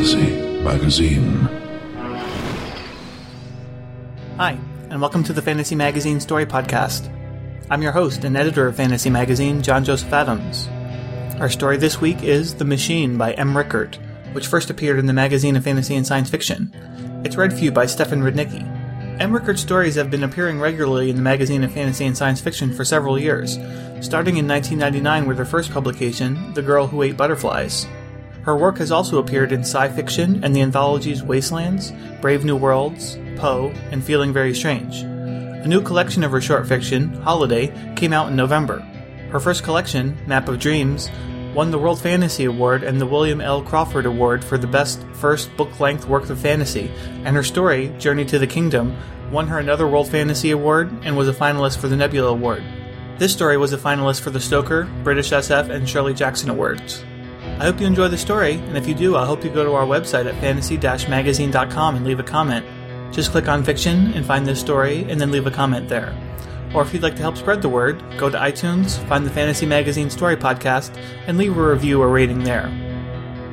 Fantasy Magazine. Hi, and welcome to the Fantasy Magazine Story Podcast. I'm your host and editor of Fantasy Magazine, John Joseph Adams. Our story this week is The Machine by M. Rickert, which first appeared in the magazine of fantasy and science fiction. It's read for you by Stefan Rudnicki. M. Rickert's stories have been appearing regularly in the magazine of fantasy and science fiction for several years, starting in 1999 with her first publication, The Girl Who Ate Butterflies. Her work has also appeared in sci fiction and the anthologies Wastelands, Brave New Worlds, Poe, and Feeling Very Strange. A new collection of her short fiction, Holiday, came out in November. Her first collection, Map of Dreams, won the World Fantasy Award and the William L. Crawford Award for the best first book length work of fantasy, and her story, Journey to the Kingdom, won her another World Fantasy Award and was a finalist for the Nebula Award. This story was a finalist for the Stoker, British SF, and Shirley Jackson Awards. I hope you enjoy the story, and if you do, I hope you go to our website at fantasy-magazine.com and leave a comment. Just click on fiction and find this story, and then leave a comment there. Or if you'd like to help spread the word, go to iTunes, find the Fantasy Magazine Story Podcast, and leave a review or rating there.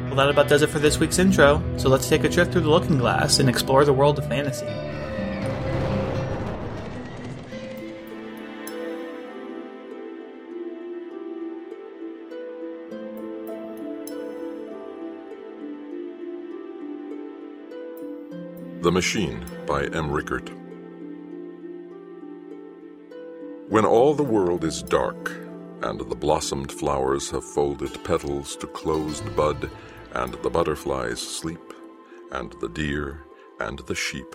Well, that about does it for this week's intro, so let's take a trip through the looking glass and explore the world of fantasy. The Machine by M. Rickert. When all the world is dark, and the blossomed flowers have folded petals to closed bud, and the butterflies sleep, and the deer and the sheep,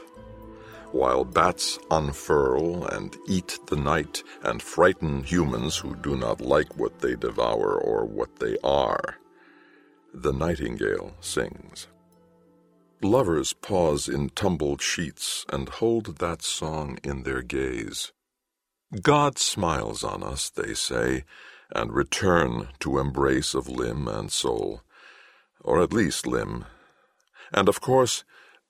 while bats unfurl and eat the night and frighten humans who do not like what they devour or what they are, the nightingale sings. Lovers pause in tumbled sheets and hold that song in their gaze. God smiles on us, they say, and return to embrace of limb and soul, or at least limb, and of course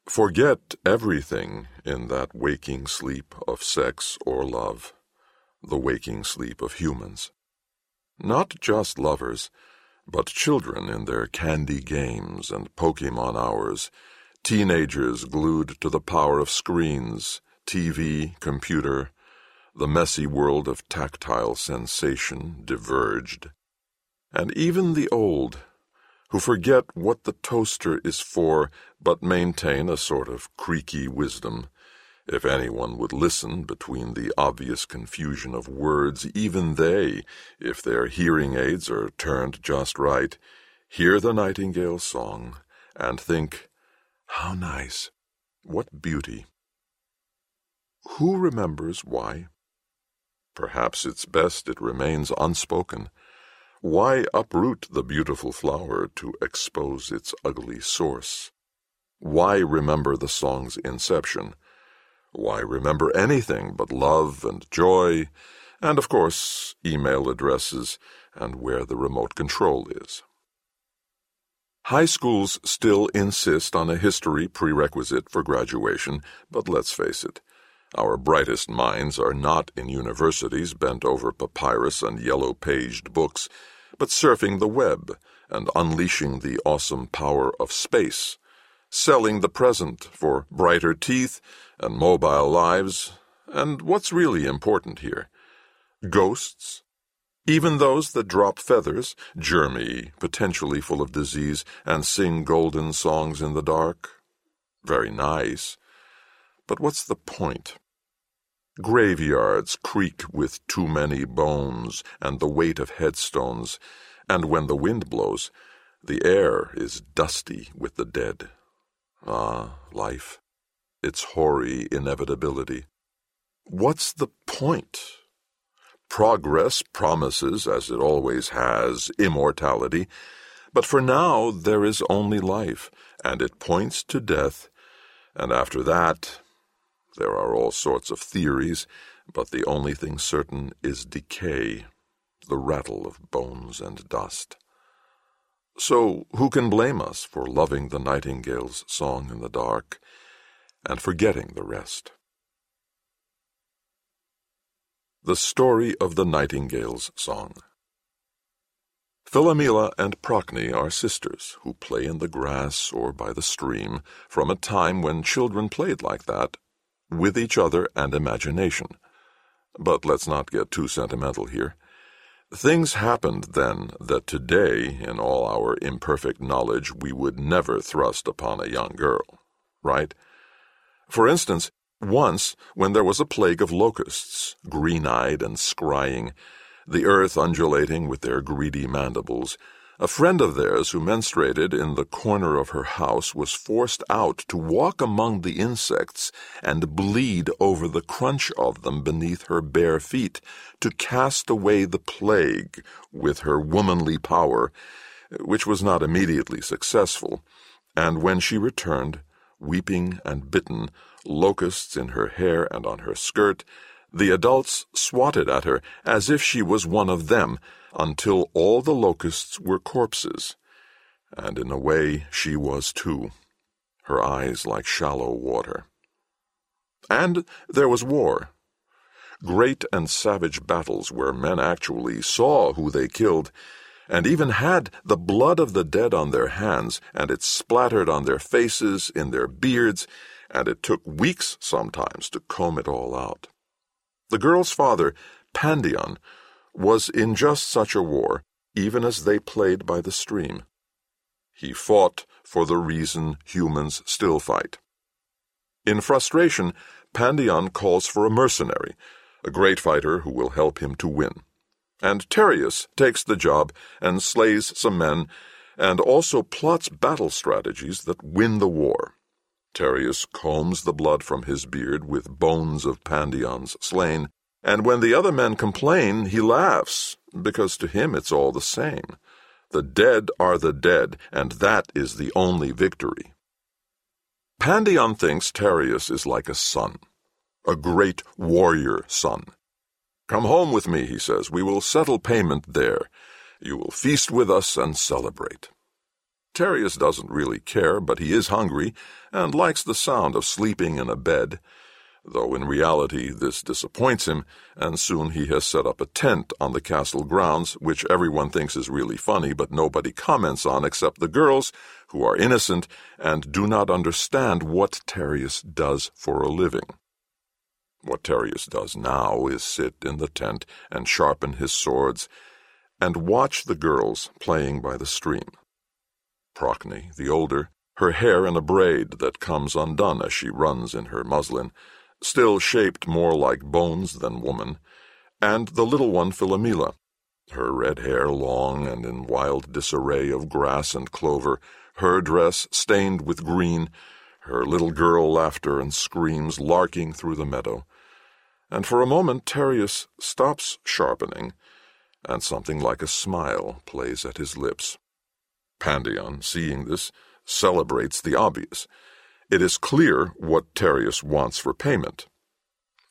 forget everything in that waking sleep of sex or love, the waking sleep of humans. Not just lovers, but children in their candy games and Pokemon hours Teenagers glued to the power of screens, TV, computer, the messy world of tactile sensation diverged. And even the old, who forget what the toaster is for, but maintain a sort of creaky wisdom. If anyone would listen between the obvious confusion of words, even they, if their hearing aids are turned just right, hear the nightingale's song and think, how nice! What beauty! Who remembers why? Perhaps it's best it remains unspoken. Why uproot the beautiful flower to expose its ugly source? Why remember the song's inception? Why remember anything but love and joy, and of course, email addresses and where the remote control is? High schools still insist on a history prerequisite for graduation, but let's face it, our brightest minds are not in universities bent over papyrus and yellow paged books, but surfing the web and unleashing the awesome power of space, selling the present for brighter teeth and mobile lives, and what's really important here? Ghosts even those that drop feathers, germy, potentially full of disease, and sing golden songs in the dark? Very nice. But what's the point? Graveyards creak with too many bones and the weight of headstones, and when the wind blows, the air is dusty with the dead. Ah, life, its hoary inevitability. What's the point? Progress promises, as it always has, immortality, But for now there is only life, and it points to death, and after that there are all sorts of theories, but the only thing certain is decay, the rattle of bones and dust. So who can blame us for loving the nightingale's song in the dark and forgetting the rest? The Story of the Nightingale's Song Philomela and Procne are sisters who play in the grass or by the stream from a time when children played like that, with each other and imagination. But let's not get too sentimental here. Things happened then that today, in all our imperfect knowledge, we would never thrust upon a young girl, right? For instance, once, when there was a plague of locusts, green eyed and scrying, the earth undulating with their greedy mandibles, a friend of theirs who menstruated in the corner of her house was forced out to walk among the insects and bleed over the crunch of them beneath her bare feet, to cast away the plague with her womanly power, which was not immediately successful, and when she returned, weeping and bitten, locusts in her hair and on her skirt, the adults swatted at her as if she was one of them, until all the locusts were corpses. And in a way she was too, her eyes like shallow water. And there was war. Great and savage battles where men actually saw who they killed, and even had the blood of the dead on their hands, and it splattered on their faces, in their beards, and it took weeks sometimes to comb it all out. The girl's father, Pandion, was in just such a war, even as they played by the stream. He fought for the reason humans still fight. In frustration, Pandion calls for a mercenary, a great fighter who will help him to win. And Tereus takes the job and slays some men, and also plots battle strategies that win the war. Tereus combs the blood from his beard with bones of Pandion's slain, and when the other men complain, he laughs, because to him it's all the same. The dead are the dead, and that is the only victory. Pandion thinks Tereus is like a son, a great warrior son. Come home with me, he says. We will settle payment there. You will feast with us and celebrate. Tereus doesn't really care, but he is hungry and likes the sound of sleeping in a bed, though in reality this disappoints him, and soon he has set up a tent on the castle grounds, which everyone thinks is really funny, but nobody comments on except the girls, who are innocent and do not understand what Tereus does for a living. What Tereus does now is sit in the tent and sharpen his swords, and watch the girls playing by the stream. Procne, the older, her hair in a braid that comes undone as she runs in her muslin, still shaped more like bones than woman, and the little one Philomela, her red hair long and in wild disarray of grass and clover, her dress stained with green, her little girl laughter and screams larking through the meadow. And for a moment Tereus stops sharpening, and something like a smile plays at his lips. Pandion, seeing this, celebrates the obvious. It is clear what Tereus wants for payment.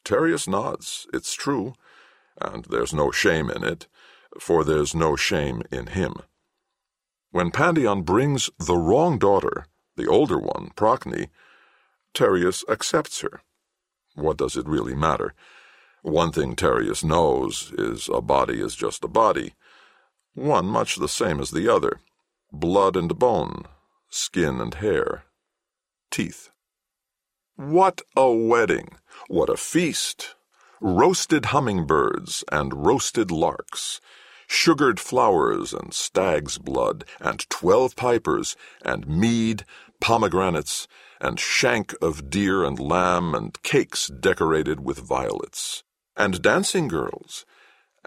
Tereus nods. It's true, and there's no shame in it, for there's no shame in him. When Pandion brings the wrong daughter, the older one, Procne, Tereus accepts her. What does it really matter? One thing Tereus knows is a body is just a body, one much the same as the other blood and bone, skin and hair, teeth. What a wedding! What a feast! Roasted hummingbirds and roasted larks, sugared flowers and stag's blood, and twelve pipers, and mead, pomegranates, and shank of deer and lamb, and cakes decorated with violets, and dancing girls,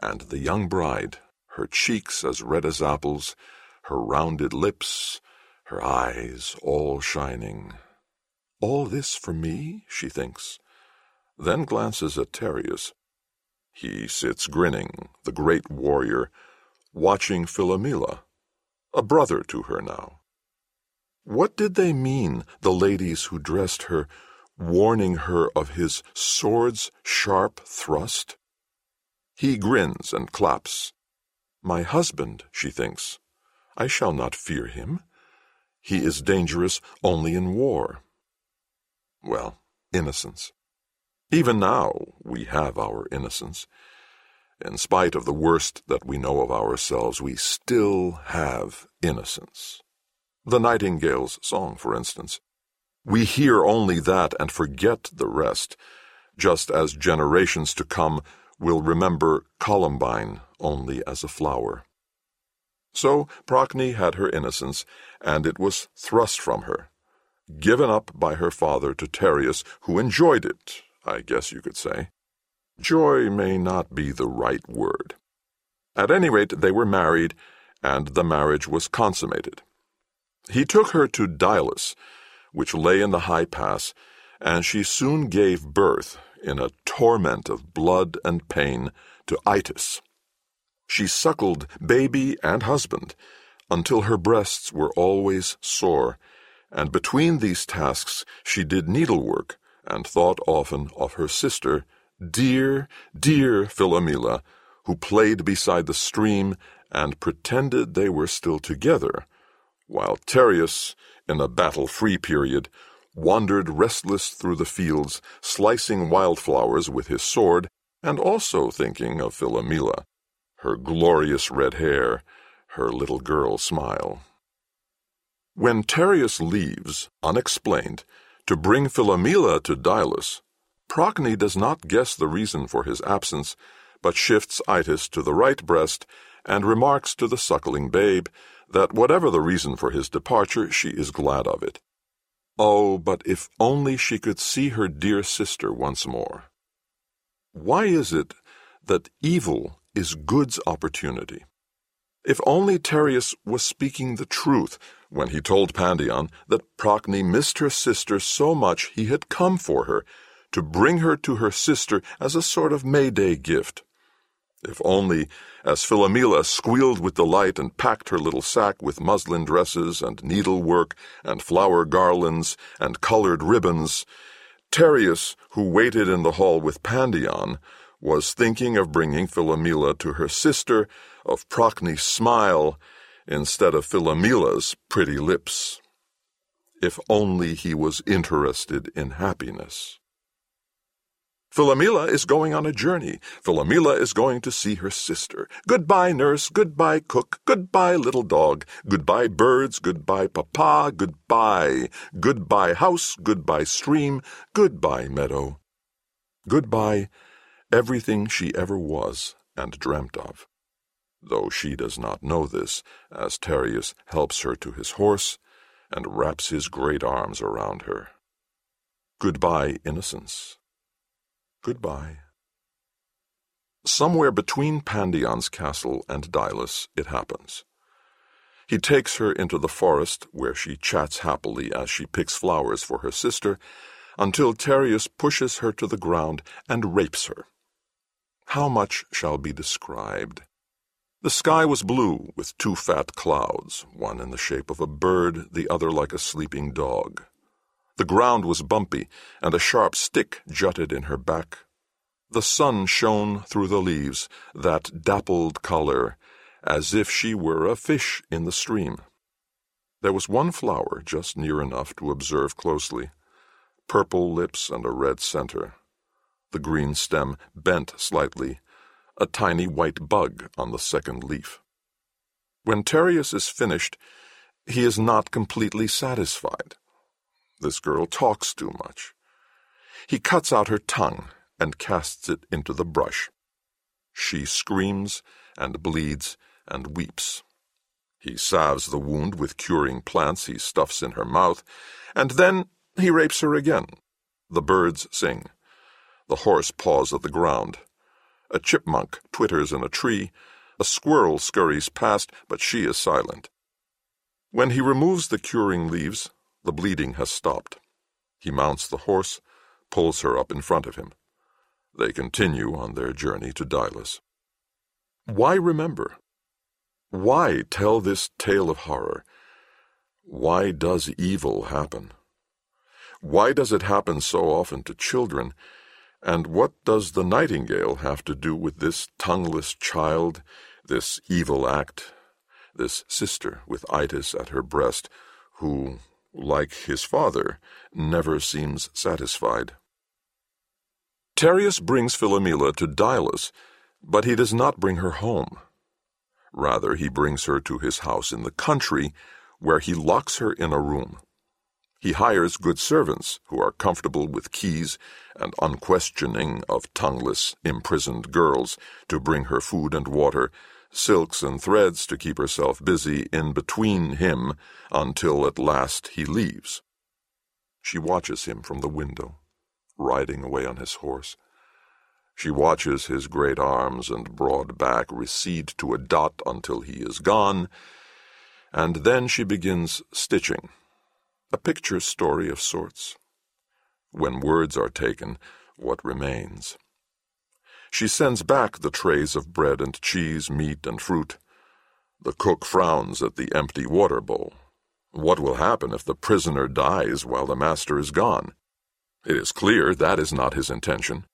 and the young bride, her cheeks as red as apples, her rounded lips, her eyes all shining. All this for me, she thinks, then glances at Tereus. He sits grinning, the great warrior, watching Philomela, a brother to her now. What did they mean, the ladies who dressed her, warning her of his sword's sharp thrust? He grins and claps. My husband, she thinks. I shall not fear him. He is dangerous only in war. Well, innocence. Even now we have our innocence. In spite of the worst that we know of ourselves, we still have innocence. The nightingale's song, for instance. We hear only that and forget the rest, just as generations to come will remember Columbine only as a flower. So Procne had her innocence, and it was thrust from her, given up by her father to Tereus, who enjoyed it, I guess you could say. Joy may not be the right word. At any rate, they were married, and the marriage was consummated. He took her to Dylas, which lay in the high pass, and she soon gave birth, in a torment of blood and pain, to Itys. She suckled baby and husband until her breasts were always sore, and between these tasks she did needlework and thought often of her sister, dear, dear Philomela, who played beside the stream and pretended they were still together while Tereus, in a battle free period, wandered restless through the fields, slicing wildflowers with his sword, and also thinking of Philomela, her glorious red hair, her little girl smile. When Tereus leaves, unexplained, to bring Philomela to Dylas, Procne does not guess the reason for his absence, but shifts Itys to the right breast and remarks to the suckling babe that whatever the reason for his departure, she is glad of it. Oh, but if only she could see her dear sister once more. Why is it that evil is good's opportunity? If only Tereus was speaking the truth when he told Pandion that Procne missed her sister so much he had come for her, to bring her to her sister as a sort of May Day gift. If only, as Philomela squealed with delight and packed her little sack with muslin dresses and needlework and flower garlands and colored ribbons, Tereus, who waited in the hall with Pandion, was thinking of bringing Philomela to her sister, of Procne's smile, instead of Philomela's pretty lips. If only he was interested in happiness. Philomela is going on a journey. Philomela is going to see her sister. Goodbye, nurse. Goodbye, cook. Goodbye, little dog. Goodbye, birds. Goodbye, papa. Goodbye. Goodbye, house. Goodbye, stream. Goodbye, meadow. Goodbye, everything she ever was and dreamt of. Though she does not know this, as Tereus helps her to his horse and wraps his great arms around her. Goodbye, innocence. Goodbye. Somewhere between Pandion's castle and Dylas it happens. He takes her into the forest, where she chats happily as she picks flowers for her sister, until Tereus pushes her to the ground and rapes her. How much shall be described? The sky was blue, with two fat clouds, one in the shape of a bird, the other like a sleeping dog. The ground was bumpy, and a sharp stick jutted in her back. The sun shone through the leaves, that dappled color, as if she were a fish in the stream. There was one flower just near enough to observe closely purple lips and a red center. The green stem bent slightly, a tiny white bug on the second leaf. When Tereus is finished, he is not completely satisfied. This girl talks too much. He cuts out her tongue and casts it into the brush. She screams and bleeds and weeps. He salves the wound with curing plants he stuffs in her mouth, and then he rapes her again. The birds sing. The horse paws at the ground. A chipmunk twitters in a tree. A squirrel scurries past, but she is silent. When he removes the curing leaves, the bleeding has stopped. He mounts the horse, pulls her up in front of him. They continue on their journey to Dylas. Why remember? Why tell this tale of horror? Why does evil happen? Why does it happen so often to children? And what does the nightingale have to do with this tongueless child, this evil act, this sister with Itys at her breast, who, like his father, never seems satisfied? Tereus brings Philomela to Dylas, but he does not bring her home. Rather, he brings her to his house in the country, where he locks her in a room. He hires good servants who are comfortable with keys and unquestioning of tongueless, imprisoned girls to bring her food and water, silks and threads to keep herself busy in between him until at last he leaves. She watches him from the window, riding away on his horse. She watches his great arms and broad back recede to a dot until he is gone, and then she begins stitching. A picture story of sorts. When words are taken, what remains? She sends back the trays of bread and cheese, meat and fruit. The cook frowns at the empty water bowl. What will happen if the prisoner dies while the master is gone? It is clear that is not his intention.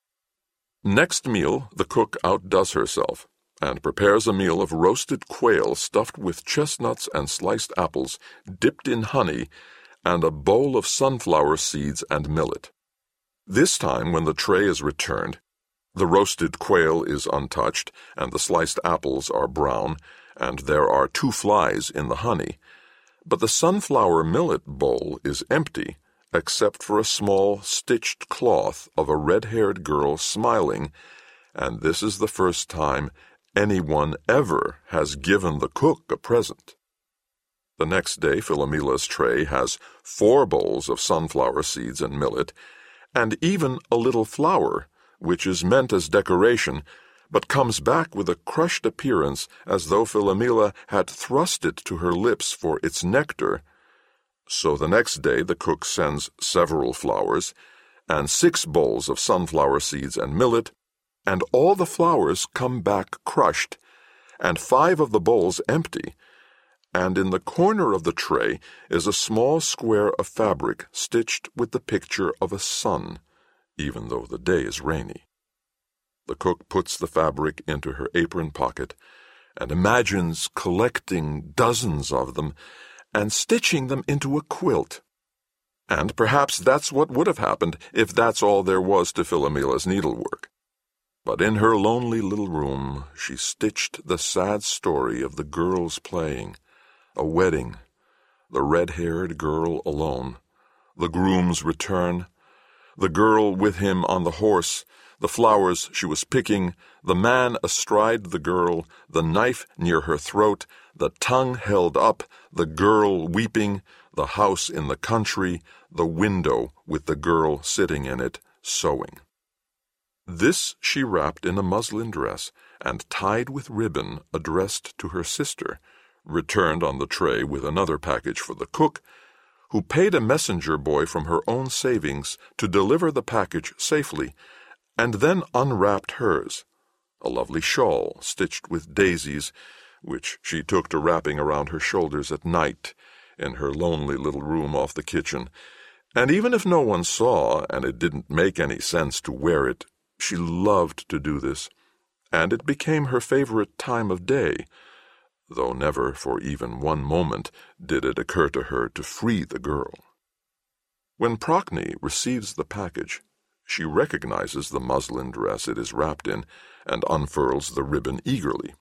Next meal, the cook outdoes herself and prepares a meal of roasted quail stuffed with chestnuts and sliced apples, dipped in honey, and a bowl of sunflower seeds and millet. This time, when the tray is returned, the roasted quail is untouched, and the sliced apples are brown, and there are two flies in the honey. But the sunflower millet bowl is empty, except for a small stitched cloth of a red haired girl smiling, and this is the first time anyone ever has given the cook a present. The next day, Philomela's tray has four bowls of sunflower seeds and millet, and even a little flour, which is meant as decoration, but comes back with a crushed appearance as though Philomela had thrust it to her lips for its nectar. So the next day the cook sends several flowers, and six bowls of sunflower seeds and millet, and all the flowers come back crushed, and five of the bowls empty, and in the corner of the tray is a small square of fabric stitched with the picture of a sun, even though the day is rainy. The cook puts the fabric into her apron pocket and imagines collecting dozens of them and stitching them into a quilt. And perhaps that's what would have happened if that's all there was to Philomela's needlework. But in her lonely little room, she stitched the sad story of the girls playing, a wedding, the red haired girl alone, the groom's return, the girl with him on the horse, the flowers she was picking, the man astride the girl, the knife near her throat, the tongue held up, the girl weeping, the house in the country, the window with the girl sitting in it, sewing. This she wrapped in a muslin dress and tied with ribbon addressed to her sister, returned on the tray with another package for the cook, who paid a messenger boy from her own savings to deliver the package safely and then unwrapped hers, a lovely shawl stitched with daisies, which she took to wrapping around her shoulders at night in her lonely little room off the kitchen. And even if no one saw, and it didn't make any sense to wear it, she loved to do this, and it became her favorite time of day, though never for even one moment did it occur to her to free the girl. When Procne receives the package, she recognizes the muslin dress it is wrapped in and unfurls the ribbon eagerly.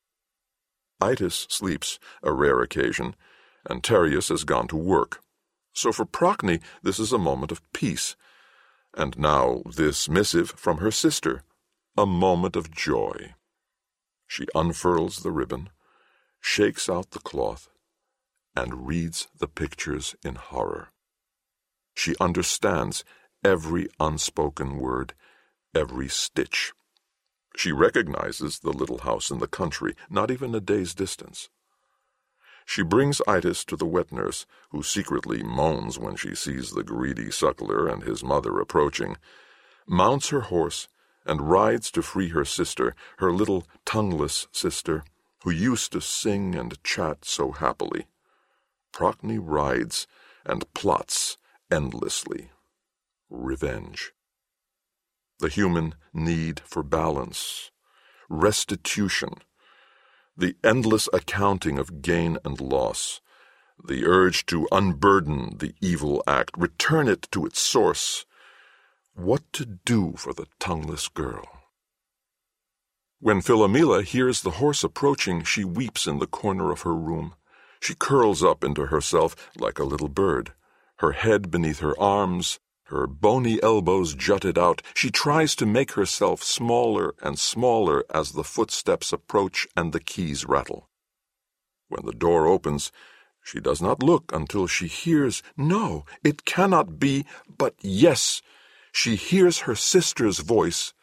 Itys sleeps, a rare occasion, and Tereus has gone to work. So for Procne, this is a moment of peace. And now this missive from her sister, a moment of joy. She unfurls the ribbon, shakes out the cloth, and reads the pictures in horror. She understands every unspoken word, every stitch. She recognizes the little house in the country, not even a day's distance. She brings Itys to the wet nurse, who secretly moans when she sees the greedy suckler and his mother approaching, mounts her horse, and rides to free her sister, her little tongueless sister, who used to sing and chat so happily. Procne rides and plots endlessly. Revenge. The human need for balance, restitution, the endless accounting of gain and loss, the urge to unburden the evil act, return it to its source. What to do for the tongueless girl? When Philomela hears the horse approaching, she weeps in the corner of her room. She curls up into herself like a little bird, her head beneath her arms, her bony elbows jutted out. She tries to make herself smaller and smaller as the footsteps approach and the keys rattle. When the door opens, she does not look until she hears, no, it cannot be, but yes, she hears her sister's voice,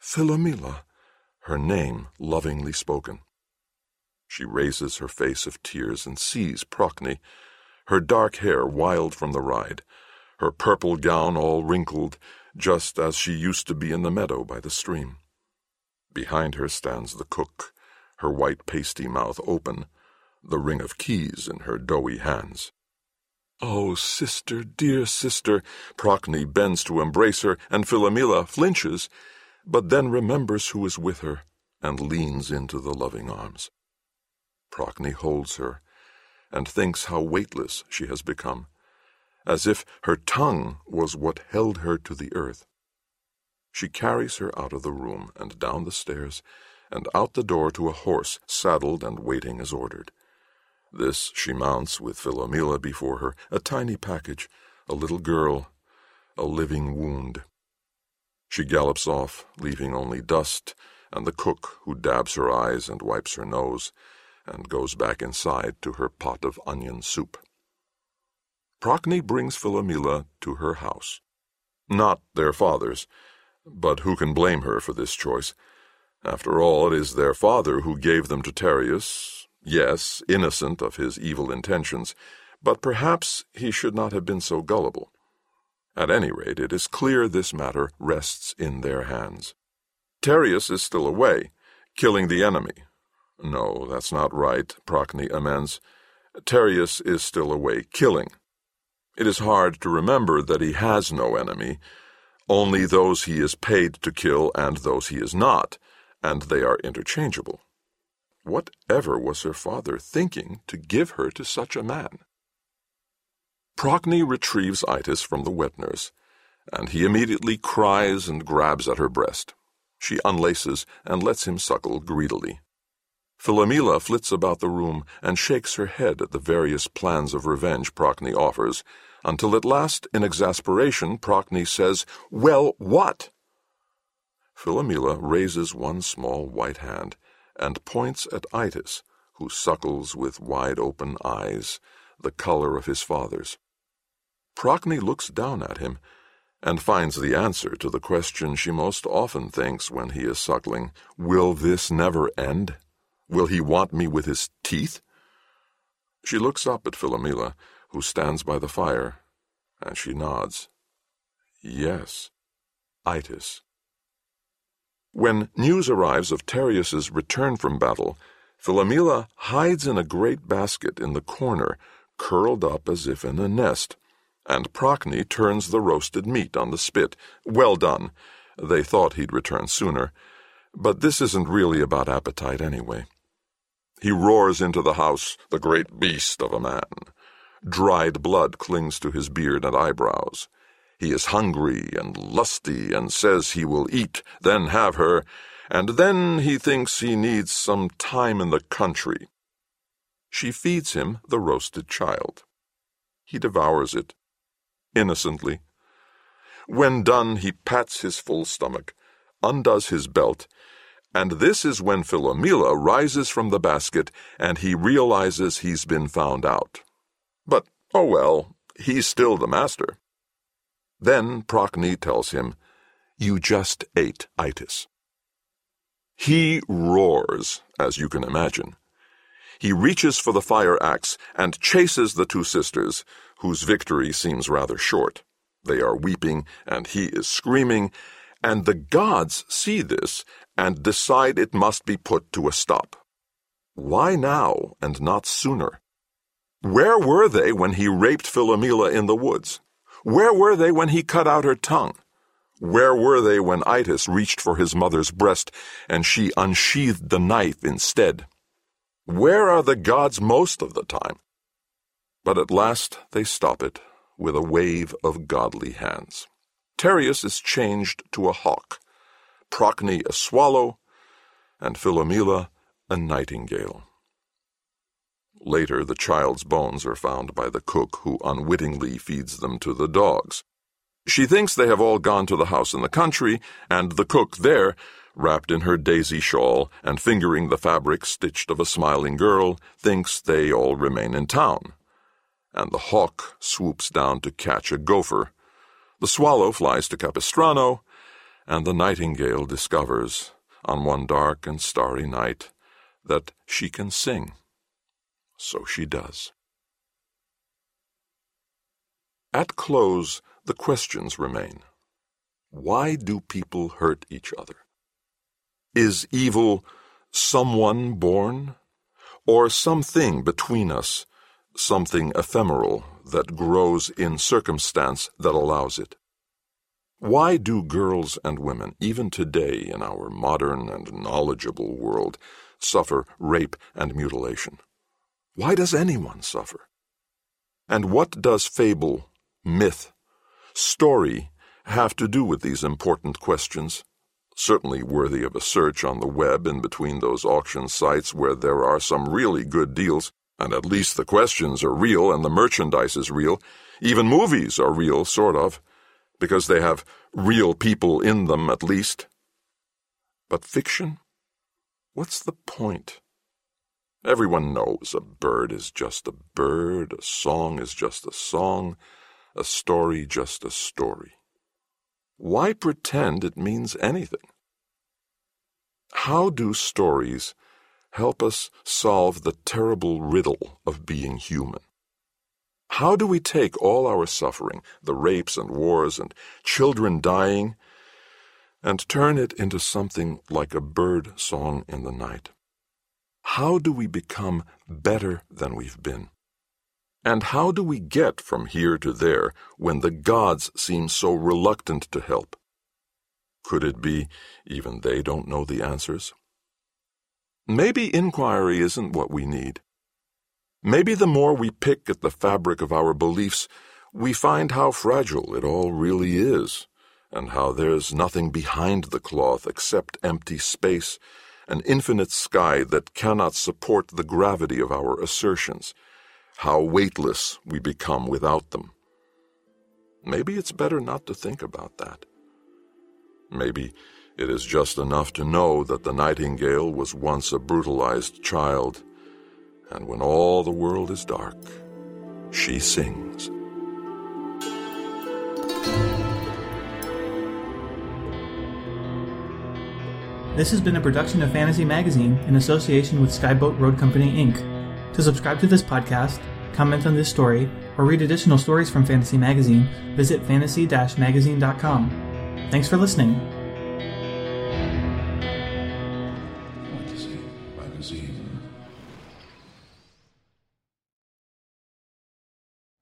Philomela her name lovingly spoken. She raises her face of tears and sees Procne, her dark hair wild from the ride, her purple gown all wrinkled, just as she used to be in the meadow by the stream. Behind her stands the cook, her white pasty mouth open, the ring of keys in her doughy hands. Oh, sister, dear sister! Procne bends to embrace her, and Philomela flinches but then remembers who is with her and leans into the loving arms. Procne holds her and thinks how weightless she has become, as if her tongue was what held her to the earth. She carries her out of the room and down the stairs and out the door to a horse saddled and waiting as ordered. This she mounts with Philomela before her, a tiny package, a little girl, a living wound. She gallops off, leaving only dust and the cook who dabs her eyes and wipes her nose, and goes back inside to her pot of onion soup. Procne brings Philomela to her house. Not their father's, but who can blame her for this choice? After all, it is their father who gave them to Tereus, yes, innocent of his evil intentions, but perhaps he should not have been so gullible. At any rate, it is clear this matter rests in their hands. Tereus is still away, killing the enemy. No, that's not right, Procne amends. Tereus is still away, killing. It is hard to remember that he has no enemy, only those he is paid to kill and those he is not, and they are interchangeable. Whatever was her father thinking to give her to such a man? Procne retrieves Itys from the wet nurse, and he immediately cries and grabs at her breast. She unlaces and lets him suckle greedily. Philomela flits about the room and shakes her head at the various plans of revenge Procne offers, until at last, in exasperation, Procne says, Well, what? Philomela raises one small white hand and points at Itys, who suckles with wide open eyes, the color of his father's. Procne looks down at him and finds the answer to the question she most often thinks when he is suckling Will this never end? Will he want me with his teeth? She looks up at Philomela, who stands by the fire, and she nods. Yes, Itys. When news arrives of Tereus's return from battle, Philomela hides in a great basket in the corner, curled up as if in a nest and Procne turns the roasted meat on the spit. Well done. They thought he'd return sooner. But this isn't really about appetite anyway. He roars into the house, the great beast of a man. Dried blood clings to his beard and eyebrows. He is hungry and lusty and says he will eat, then have her, and then he thinks he needs some time in the country. She feeds him the roasted child. He devours it, innocently. When done, he pats his full stomach, undoes his belt, and this is when Philomela rises from the basket and he realizes he's been found out. But, oh well, he's still the master. Then Procne tells him, You just ate Itys. He roars, as you can imagine. He reaches for the fire axe and chases the two sisters, whose victory seems rather short. They are weeping, and he is screaming, and the gods see this and decide it must be put to a stop. Why now and not sooner? Where were they when he raped Philomela in the woods? Where were they when he cut out her tongue? Where were they when Itys reached for his mother's breast and she unsheathed the knife instead? Where are the gods most of the time? But at last they stop it with a wave of godly hands. Tereus is changed to a hawk, Procne a swallow, and Philomela a nightingale. Later, the child's bones are found by the cook who unwittingly feeds them to the dogs. She thinks they have all gone to the house in the country, and the cook there, wrapped in her daisy shawl and fingering the fabric stitched of a smiling girl, thinks they all remain in town. And the hawk swoops down to catch a gopher. The swallow flies to Capistrano, and the nightingale discovers, on one dark and starry night, that she can sing. So she does. At close, the questions remain. Why do people hurt each other? Is evil someone born? Or something between us, something ephemeral that grows in circumstance that allows it? Why do girls and women, even today in our modern and knowledgeable world, suffer rape and mutilation? Why does anyone suffer? And what does fable, myth, story have to do with these important questions? Certainly worthy of a search on the web in between those auction sites where there are some really good deals, and at least the questions are real and the merchandise is real. Even movies are real, sort of, because they have real people in them at least. But fiction? What's the point? Everyone knows a bird is just a bird, a song is just a song, a story just a story. Why pretend it means anything? How do stories help us solve the terrible riddle of being human? How do we take all our suffering, the rapes and wars and children dying, and turn it into something like a bird song in the night? How do we become better than we've been? And how do we get from here to there when the gods seem so reluctant to help? Could it be even they don't know the answers? Maybe inquiry isn't what we need. Maybe the more we pick at the fabric of our beliefs, we find how fragile it all really is, and how there's nothing behind the cloth except empty space an infinite sky that cannot support the gravity of our assertions, how weightless we become without them. Maybe it's better not to think about that. Maybe it is just enough to know that the nightingale was once a brutalized child, and when all the world is dark, she sings. This has been a production of Fantasy Magazine in association with Skyboat Road Company, Inc. To subscribe to this podcast, comment on this story, or read additional stories from Fantasy Magazine, visit fantasy-magazine.com. Thanks for listening.